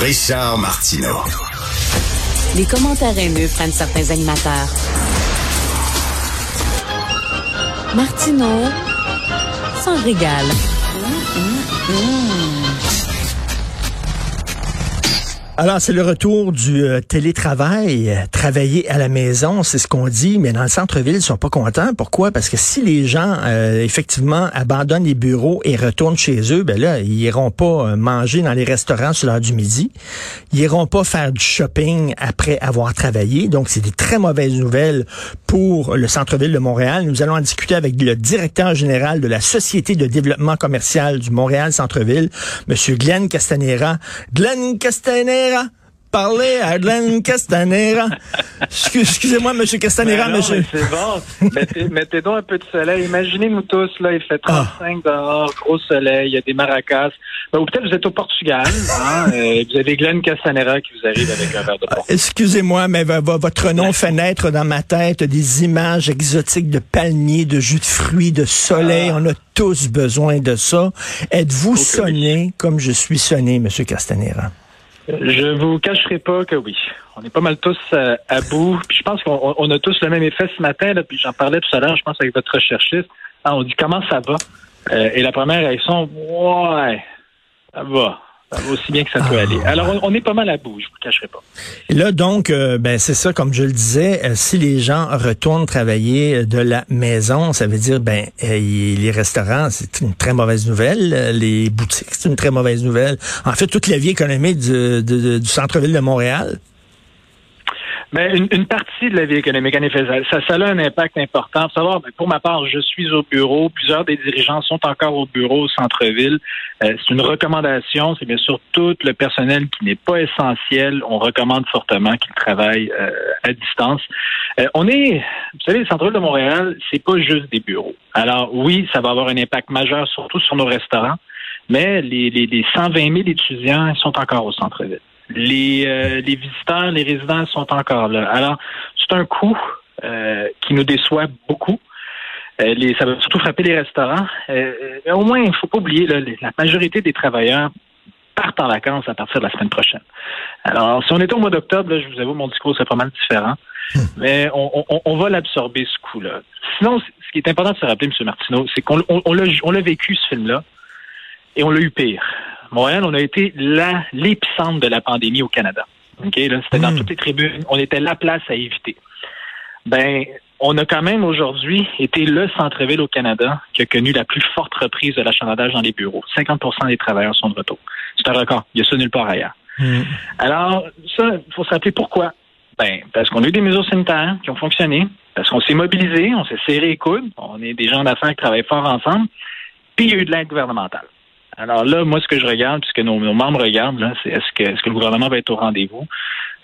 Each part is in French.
Richard Martineau. Les commentaires haineux prennent certains animateurs. Martineau s'en régale. Alors, c'est le retour du euh, télétravail, euh, travailler à la maison, c'est ce qu'on dit, mais dans le centre-ville, ils sont pas contents. Pourquoi? Parce que si les gens, euh, effectivement, abandonnent les bureaux et retournent chez eux, ben là, ils iront pas manger dans les restaurants sur l'heure du midi. Ils iront pas faire du shopping après avoir travaillé. Donc, c'est des très mauvaises nouvelles pour le centre-ville de Montréal. Nous allons en discuter avec le directeur général de la Société de développement commercial du Montréal Centre-ville, Monsieur Glenn Castanera. Glenn Castanera, parler à Glenn Castanera. Excusez-moi, Monsieur Castanera, ben monsieur. C'est bon. mettez, mettez, donc un peu de soleil. Imaginez-nous tous, là, il fait 35 ah. dehors, gros soleil, il y a des maracas. Ben, ou peut-être vous êtes au Portugal, hein, euh, vous avez Glenn Castanera qui vous arrive avec un verre de porc. Excusez-moi, mais votre nom fait naître dans ma tête des images exotiques de palmiers, de jus de fruits, de soleil. Ah. On a tous besoin de ça. Êtes-vous sonné comme je suis sonné, Monsieur Castanera? Je vous cacherai pas que oui. On est pas mal tous euh, à bout. Puis je pense qu'on a tous le même effet ce matin. Là, puis j'en parlais tout à l'heure, je pense, avec votre recherchiste. Ah, on dit comment ça va? Euh, et la première réaction, ouais, ça va. Va aussi bien que ça peut ah. aller. Alors, on, est pas mal à bout, je vous cacherai pas. Et là, donc, euh, ben c'est ça, comme je le disais, euh, si les gens retournent travailler de la maison, ça veut dire, ben, euh, les restaurants, c'est une très mauvaise nouvelle. Les boutiques, c'est une très mauvaise nouvelle. En fait, toute la vie économique du, du centre-ville de Montréal. Mais une, une, partie de la vie économique, en effet, ça, ça a un impact important. Faut savoir, ben, pour ma part, je suis au bureau. Plusieurs des dirigeants sont encore au bureau au centre-ville. Euh, c'est une recommandation. C'est bien sûr tout le personnel qui n'est pas essentiel. On recommande fortement qu'il travaille euh, à distance. Euh, on est, vous savez, le centre-ville de Montréal, c'est pas juste des bureaux. Alors oui, ça va avoir un impact majeur, surtout sur nos restaurants. Mais les, les, les 120 000 étudiants sont encore au centre-ville. Les, euh, les visiteurs, les résidents sont encore là. Alors, c'est un coût euh, qui nous déçoit beaucoup. Euh, les, ça va surtout frapper les restaurants. au moins, il ne faut pas oublier, là, la majorité des travailleurs partent en vacances à partir de la semaine prochaine. Alors, si on était au mois d'octobre, je vous avoue, mon discours serait pas mal différent. Hmm. Mais on, on, on va l'absorber, ce coup-là. Sinon, ce qui est important de se rappeler, M. Martineau, c'est qu'on on, l'a vécu, ce film-là, et on l'a eu pire. Montréal, on a été l'épicentre de la pandémie au Canada. OK, là, c'était dans hmm. toutes les tribunes. On était la place à éviter. Ben, on a quand même aujourd'hui été le centre-ville au Canada qui a connu la plus forte reprise de l'achalandage dans les bureaux. 50% des travailleurs sont de retour. C'est un record. Il y a ça nulle part ailleurs. Hmm. Alors, ça, il faut se rappeler pourquoi. Ben, parce qu'on a eu des mesures sanitaires qui ont fonctionné, parce qu'on s'est mobilisé, on s'est serré les coudes, on est des gens d'affaires qui travaillent fort ensemble, puis il y a eu de l'aide gouvernementale. Alors là, moi, ce que je regarde, puisque nos, nos membres regardent, c'est est-ce que, est-ce que le gouvernement va être au rendez-vous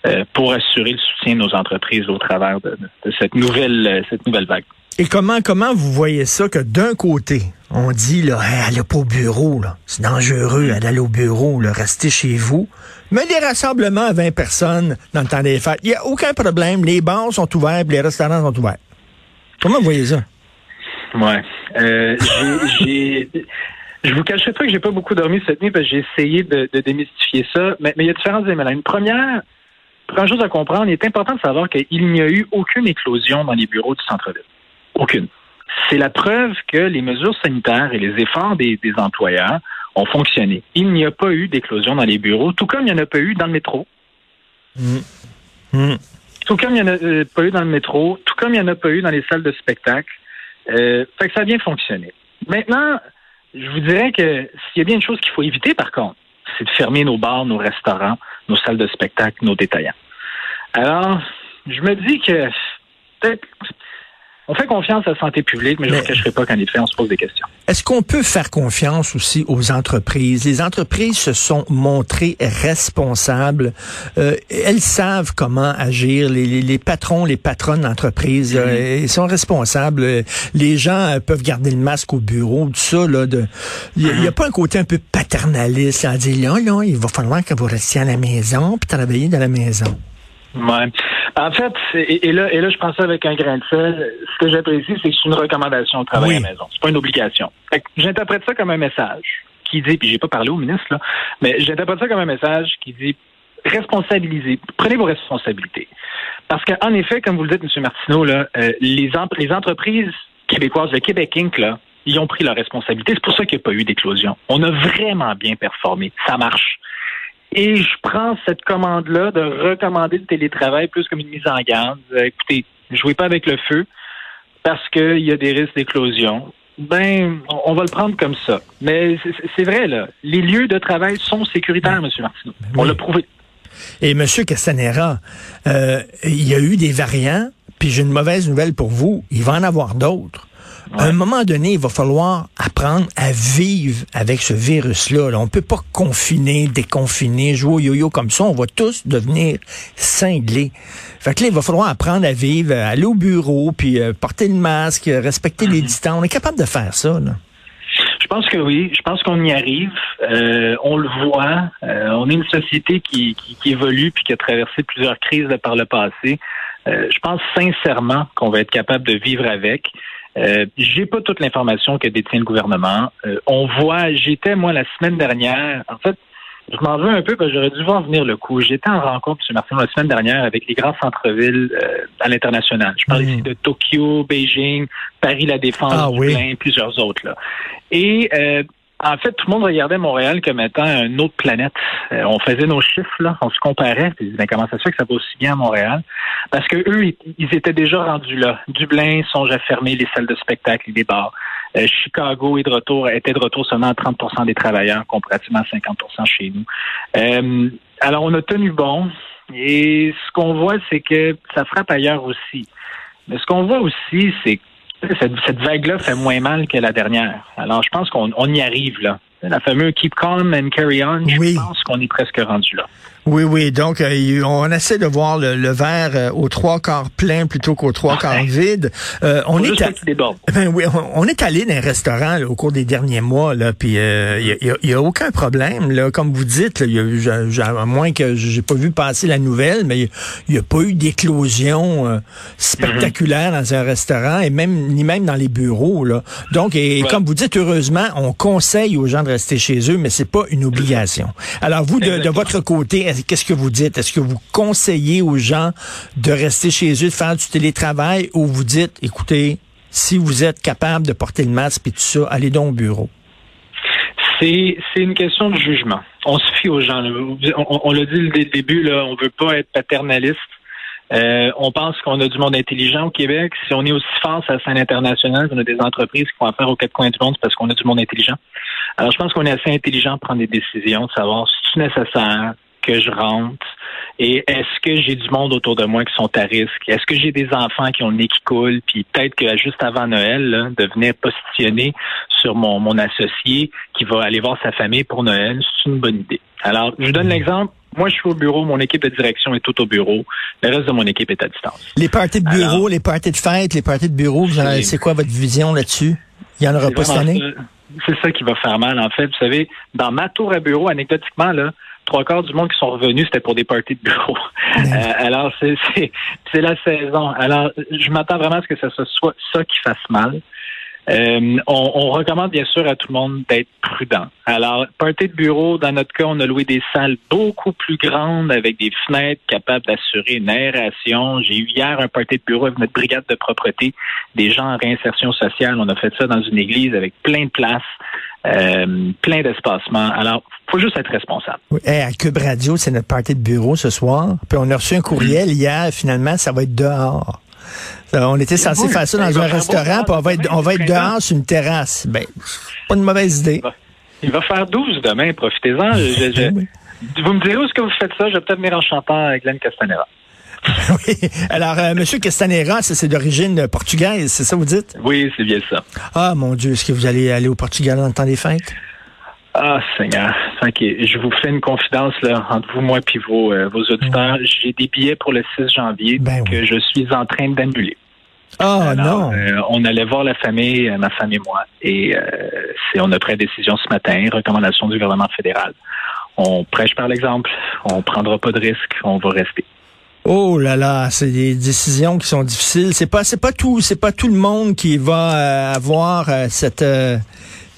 euh, pour assurer le soutien de nos entreprises au travers de, cette nouvelle euh, cette nouvelle vague? Et comment comment vous voyez ça que d'un côté, on dit là, hey, allez pas au bureau, là. C'est dangereux d'aller au bureau, là, restez chez vous. Mais des rassemblements à 20 personnes dans le temps des fêtes, il n'y a aucun problème. Les bars sont ouverts, les restaurants sont ouverts. Comment vous voyez ça? Ouais. Euh, j'ai je vous cacherai pas que j'ai pas beaucoup dormi cette nuit parce que j'ai essayé de, démystifier ça. Mais, il y a différents éléments. Une première, première chose à comprendre, il est important de savoir qu'il n'y a eu aucune éclosion dans les bureaux du centre-ville. Aucune. C'est la preuve que les mesures sanitaires et les efforts des, employeurs ont fonctionné. Il n'y a pas eu d'éclosion dans les bureaux, tout comme il n'y en a pas eu dans le métro. Mmh. Mmh. Tout comme il n'y en a euh, pas eu dans le métro, tout comme il n'y en a pas eu dans les salles de spectacle. Euh, fait que ça a bien fonctionné. Maintenant, je vous dirais que s'il y a bien une chose qu'il faut éviter, par contre, c'est de fermer nos bars, nos restaurants, nos salles de spectacle, nos détaillants. Alors, je me dis que peut-être on fait confiance à la santé publique, mais, je ne cacherai pas qu'en effet, on se pose des questions. Est-ce qu'on peut faire confiance aussi aux entreprises? Les entreprises se sont montrées responsables. Euh, elles savent comment agir. Les, patrons, les patronnes d'entreprise, mm-hmm. euh, ils sont responsables. Les gens euh, peuvent garder le masque au bureau, tout ça. Là, de, il n'y a, mm-hmm. pas un côté un peu paternaliste à dire, là, là, il va falloir que vous restiez à la maison puis travailler de la maison. Ouais. En fait, et, là, et là, je pense ça avec un grain de sel. Ce que j'apprécie, c'est que c'est une recommandation de travail à la maison. C'est pas une obligation. J'interprète ça comme un message. qui dit, puis j'ai pas parlé au ministre, là, mais j'interprète ça comme un message qui dit responsabilisez, prenez vos responsabilités. Parce qu'en effet, comme vous le dites, M. Martineau, là, euh, les, les entreprises québécoises, le Québec Inc., là, ils ont pris leurs responsabilités. C'est pour ça qu'il n'y a pas eu d'éclosion. On a vraiment bien performé. Ça marche. Et je prends cette commande-là de recommander le télétravail plus comme une mise en garde. Euh, écoutez, jouez pas avec le feu parce qu'il y a des risques d'éclosion. Ben, on va le prendre comme ça. Mais c'est vrai, là. Les lieux de travail sont sécuritaires, M. Martineau. On l'a prouvé. Et M. Castanera, euh, il y a eu des variants, puis j'ai une mauvaise nouvelle pour vous. Il va en avoir d'autres. À un moment donné, il va falloir apprendre à vivre avec ce virus-là. On ne peut pas confiner, déconfiner, jouer au yo-yo comme ça. On va tous devenir cinglés. Fait que là, il va falloir apprendre à vivre, aller au bureau, puis euh, porter le masque, respecter les mhm. distances. On est capable de faire ça. Là. Je pense que oui. Je pense qu'on y arrive. Euh, on le voit. Euh, on est une société qui, qui, évolue puis qui a traversé plusieurs crises par le passé. je pense sincèrement qu'on va être capable de vivre avec. Euh, j'ai pas toute l'information que détient le gouvernement. Euh, on voit, j'étais moi la semaine dernière, en fait, je m'en veux un peu parce que j'aurais dû voir venir le coup. J'étais en rencontre, M. Martin, la semaine dernière avec les grands centres-villes euh, à l'international. Je parle ici de Tokyo, Beijing, Paris La Défense, ah, plusieurs autres. Là. Et euh, en fait, tout le monde regardait Montréal comme étant une autre planète. Euh, on faisait nos chiffres, là, on se comparait. Puis, ben, comment ça se fait que ça va aussi bien à Montréal? Parce que eux, ils étaient déjà rendus là. Dublin songe à fermer les salles de spectacle les bars. Euh, Chicago est de retour, était de retour seulement à 30% des travailleurs, comparativement à 50% chez nous. Euh, alors, on a tenu bon. Et ce qu'on voit, c'est que ça frappe ailleurs aussi. Mais ce qu'on voit aussi, c'est cette, vague-là fait moins mal que la dernière. Alors, je pense qu'on y arrive, là. La fameuse Keep Calm and Carry On, je pense qu'on est presque rendu là. Oui, oui. Donc, euh, on essaie de voir le, verre euh, aux trois quarts plein plutôt qu'aux trois quarts vide. Euh, on est ben oui, on, est allé dans un restaurant au cours des derniers mois, là, puis il euh, y, a, aucun problème, là, comme vous dites. Là, y a, à moins que j'ai pas vu passer la nouvelle, mais il n'y a, pas eu d'éclosion spectaculaire dans un restaurant et même ni même dans les bureaux. Là. Donc, et comme vous dites, heureusement, on conseille aux gens de rester chez eux, mais c'est pas une obligation. Alors vous, de, de votre côté, qu'est-ce que vous dites? Est-ce que vous conseillez aux gens de rester chez eux, de faire du télétravail ou vous dites, écoutez, si vous êtes capable de porter le masque et tout ça, allez donc au bureau? C'est, une question de jugement. On se fie aux gens. On, l'a dit dès le début, là, on veut pas être paternaliste. Euh, on pense qu'on a du monde intelligent au Québec. Si on est aussi fort à la scène internationale, on a des entreprises qui font affaire aux quatre coins du monde, parce qu'on a du monde intelligent. Alors, je pense qu'on est assez intelligent pour prendre des décisions, de savoir si c'est nécessaire, que je rentre? Et est-ce que j'ai du monde autour de moi qui sont à risque? Est-ce que j'ai des enfants qui ont le nez qui coule? Puis peut-être que juste avant Noël, de venir positionner sur mon, mon associé qui va aller voir sa famille pour Noël, c'est une bonne idée. Alors, je vous donne l'exemple. Moi, je suis au bureau, mon équipe de direction est tout au bureau. Le reste de mon équipe est à distance. Les parties de bureau, les parties de fête, les parties de bureau, c'est quoi votre vision là-dessus? Il n'y en aura pas cette année? C'est ça qui va faire mal, en fait. Vous savez, dans ma tour à bureau, anecdotiquement, là, trois quarts du monde qui sont revenus, c'était pour des parties de bureau. Euh, alors, c'est la saison. Alors, je m'attends vraiment à ce que ce soit ça qui fasse mal. Euh, on, recommande bien sûr à tout le monde d'être prudent. Alors, party de bureau, dans notre cas, on a loué des salles beaucoup plus grandes avec des fenêtres capables d'assurer une aération. J'ai eu hier un party de bureau avec notre brigade de propreté, des gens en réinsertion sociale. On a fait ça dans une église avec plein de places. Euh, plein d'espacements. Alors, faut juste être responsable. Oui. à Cube Radio, c'est notre partie de bureau ce soir. Puis on a reçu un courriel hier. Finalement, ça va être dehors. On était censé faire ça dans un restaurant, puis on va être, on va être dehors sur une terrasse. Ben, pas une mauvaise idée. Il va faire 12 demain, profitez-en. Vous me direz où est-ce que vous faites ça? Je vais peut-être venir en chantant avec Glenn Castanera. oui. Alors, euh, Monsieur Castanera, c'est d'origine portugaise, c'est ça vous dites? Oui, c'est bien ça. Ah, mon Dieu, est-ce que vous allez aller au Portugal dans le temps des fêtes? Ah, Seigneur. OK. Je vous fais une confidence là, entre vous, moi et vos, euh, vos auditeurs. J'ai des billets pour le 6 janvier ben que je suis en train d'annuler. Ah non. Euh, on allait voir la famille, ma femme et moi, et on a pris la décision ce matin, recommandation du gouvernement fédéral. On prêche par l'exemple, on prendra pas de risques, on va rester. Oh là là, c'est des décisions qui sont difficiles. C'est pas, c'est pas tout, c'est pas tout le monde qui va euh, avoir euh, cette,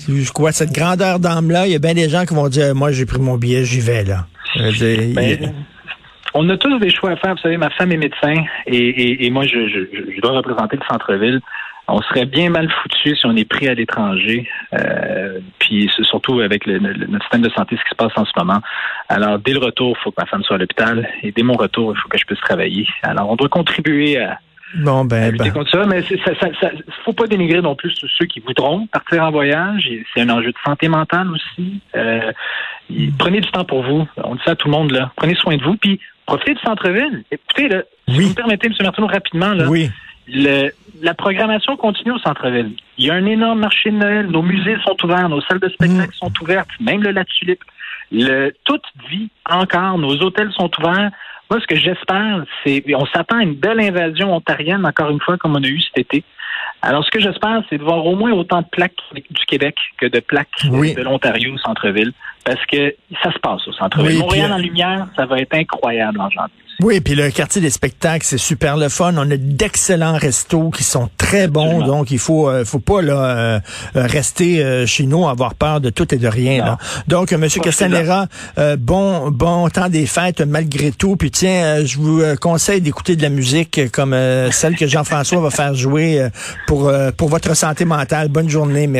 euh, quoi, cette grandeur d'âme-là, il y a bien des gens qui vont dire, moi, j'ai pris mon billet, j'y vais, là. Ben, on a tous des choix à faire. Vous savez, ma femme est médecin et, moi, je, dois représenter le centre-ville. On serait bien mal foutu si on est pris à l'étranger, euh, puis surtout avec le, notre système de santé, ce qui se passe en ce moment. Alors, dès le retour, il faut que ma femme soit à l'hôpital, et dès mon retour, il faut que je puisse travailler. Alors, on doit contribuer à, Bon, ben, ben. contre ça, mais ça, ça, ça, faut pas dénigrer non plus ceux qui voudront partir en voyage. C'est un enjeu de santé mentale aussi. Euh, prenez du temps pour vous. On dit ça à tout le monde là. Prenez soin de vous, puis profitez du centre-ville. Écoutez, là, si vous me permettez, M. Martineau, rapidement, là, oui. le, la programmation continue au centre-ville. Il y a un énorme marché de Noël. Nos musées sont ouverts, nos salles de spectacle mm. sont ouvertes, même le La Tulipe. Le, toute vit encore. Nos hôtels sont ouverts. Moi, ce que j'espère, c'est, on s'attend à une belle invasion ontarienne, encore une fois, comme on a eu cet été. Alors, ce que j'espère, c'est de voir au moins autant de plaques du Québec que de plaques de l'Ontario au centre-ville, parce que ça se passe au centre-ville. Montréal en lumière, ça va être incroyable en janvier. Oui, puis le quartier des spectacles, c'est super le fun. On a d'excellents restos qui sont très bons, donc il faut euh, faut pas là euh, rester euh, chez nous avoir peur de tout et de rien. Là. Donc, Monsieur Castanera, bon bon temps des fêtes malgré tout. Puis tiens, je vous conseille d'écouter de la musique comme celle que Jean-François va faire jouer pour pour votre santé mentale. Bonne journée, merci.